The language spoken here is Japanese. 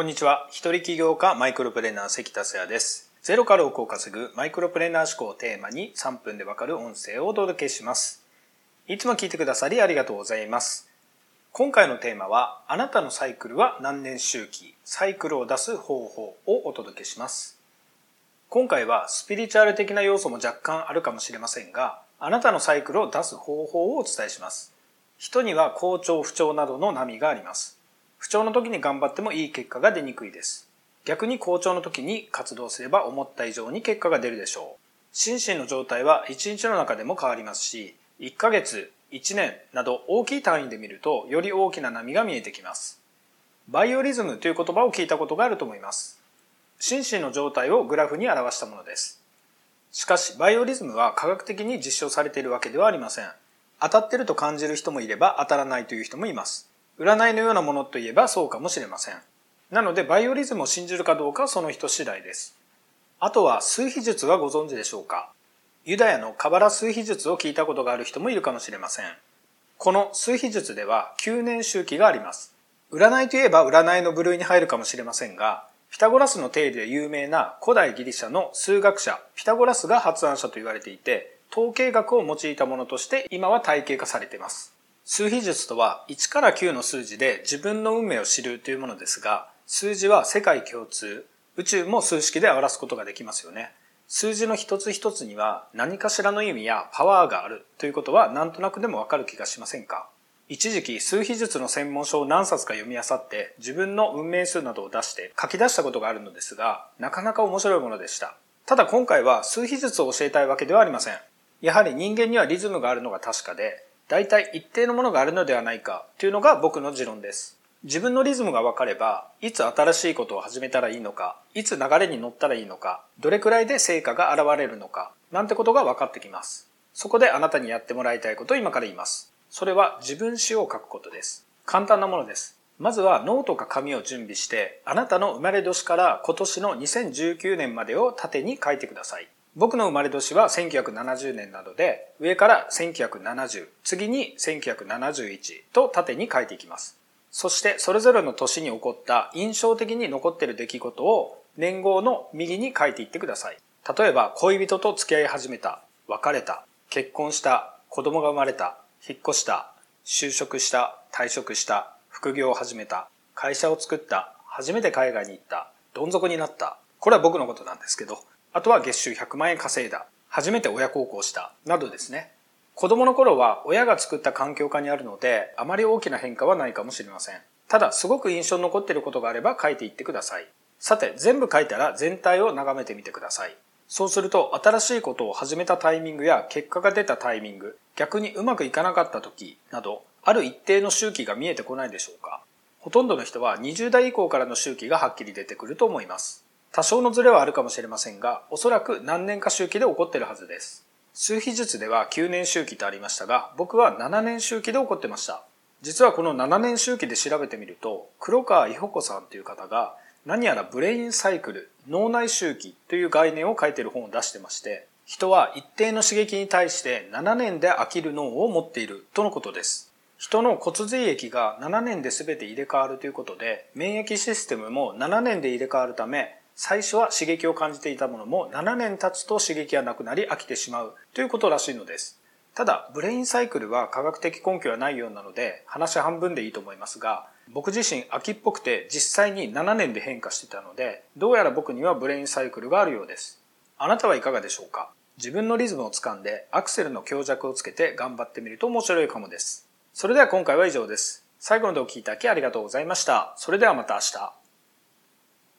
こんにちは。一人起業家マイクロプレーナー関達也です。ゼロから億を稼ぐマイクロプレーナー思考をテーマに3分でわかる音声をお届けします。いつも聞いてくださりありがとうございます。今回のテーマは、あなたのサイクルは何年周期、サイクルを出す方法をお届けします。今回はスピリチュアル的な要素も若干あるかもしれませんが、あなたのサイクルを出す方法をお伝えします。人には好調不調などの波があります。不調の時に頑張ってもいい結果が出にくいです。逆に好調の時に活動すれば思った以上に結果が出るでしょう。心身の状態は1日の中でも変わりますし、1ヶ月、1年など大きい単位で見るとより大きな波が見えてきます。バイオリズムという言葉を聞いたことがあると思います。心身の状態をグラフに表したものです。しかし、バイオリズムは科学的に実証されているわけではありません。当たってると感じる人もいれば当たらないという人もいます。占いのようなものといえばそうかもしれません。なので、バイオリズムを信じるかどうかはその人次第です。あとは、数秘術はご存知でしょうか？ユダヤのカバラ数秘術を聞いたことがある人もいるかもしれません。この数秘術では9年周期があります。占いといえば占いの部類に入るかもしれませんが、ピタゴラスの定理で有名な古代ギリシャの数学者ピタゴラスが発案者と言われていて、統計学を用いたものとして今は体系化されています。数秘術とは1から9の数字で自分の運命を知るというものですが、数字は世界共通、宇宙も数式で表すことができますよね。数字の一つ一つには何かしらの意味やパワーがあるということはなんとなくでもわかる気がしませんか？一時期数秘術の専門書を何冊か読み漁って自分の運命数などを出して書き出したことがあるのですが、なかなか面白いものでした。ただ今回は数秘術を教えたいわけではありません。やはり人間にはリズムがあるのが確かで、大体一定のものがあるのではないかというのが僕の持論です。自分のリズムが分かれば、いつ新しいことを始めたらいいのか、いつ流れに乗ったらいいのか、どれくらいで成果が現れるのか、なんてことが分かってきます。そこであなたにやってもらいたいことを今から言います。それは自分詩を書くことです。簡単なものです。まずはノートか紙を準備して、あなたの生まれ年から今年の2019年までを縦に書いてください。僕の生まれ年は1970年などで、上から1970、次に1971と縦に書いていきます。そしてそれぞれの年に起こった印象的に残っている出来事を年号の右に書いていってください。例えば、恋人と付き合い始めた、別れた、結婚した、子供が生まれた、引っ越した、就職した、退職した、副業を始めた、会社を作った、初めて海外に行った、どん底になった。これは僕のことなんですけど、あとは月収100万円稼いだ。初めて親孝行した。などですね。子供の頃は親が作った環境下にあるので、あまり大きな変化はないかもしれません。ただ、すごく印象に残っていることがあれば書いていってください。さて、全部書いたら全体を眺めてみてください。そうすると、新しいことを始めたタイミングや結果が出たタイミング、逆にうまくいかなかった時など、ある一定の周期が見えてこないでしょうか。ほとんどの人は20代以降からの周期がはっきり出てくると思います。多少のズレはあるかもしれませんが、おそらく何年か周期で起こっているはずです。数秘術では9年周期とありましたが、僕は7年周期で起こってました。実はこの7年周期で調べてみると、黒川伊保子さんという方が、何やらブレインサイクル、脳内周期という概念を書いている本を出してまして、人は一定の刺激に対して7年で飽きる脳を持っているとのことです。人の骨髄液が7年で全て入れ替わるということで、免疫システムも7年で入れ替わるため、最初は刺激を感じていたものも7年経つと刺激がなくなり飽きてしまうということらしいのです。ただ、ブレインサイクルは科学的根拠はないようなので、話半分でいいと思いますが、僕自身秋っぽくて実際に7年で変化してたので、どうやら僕にはブレインサイクルがあるようです。あなたはいかがでしょうか？自分のリズムをつかんでアクセルの強弱をつけて頑張ってみると面白いかもです。それでは今回は以上です。最後までお聴きいただきありがとうございました。それではまた明日。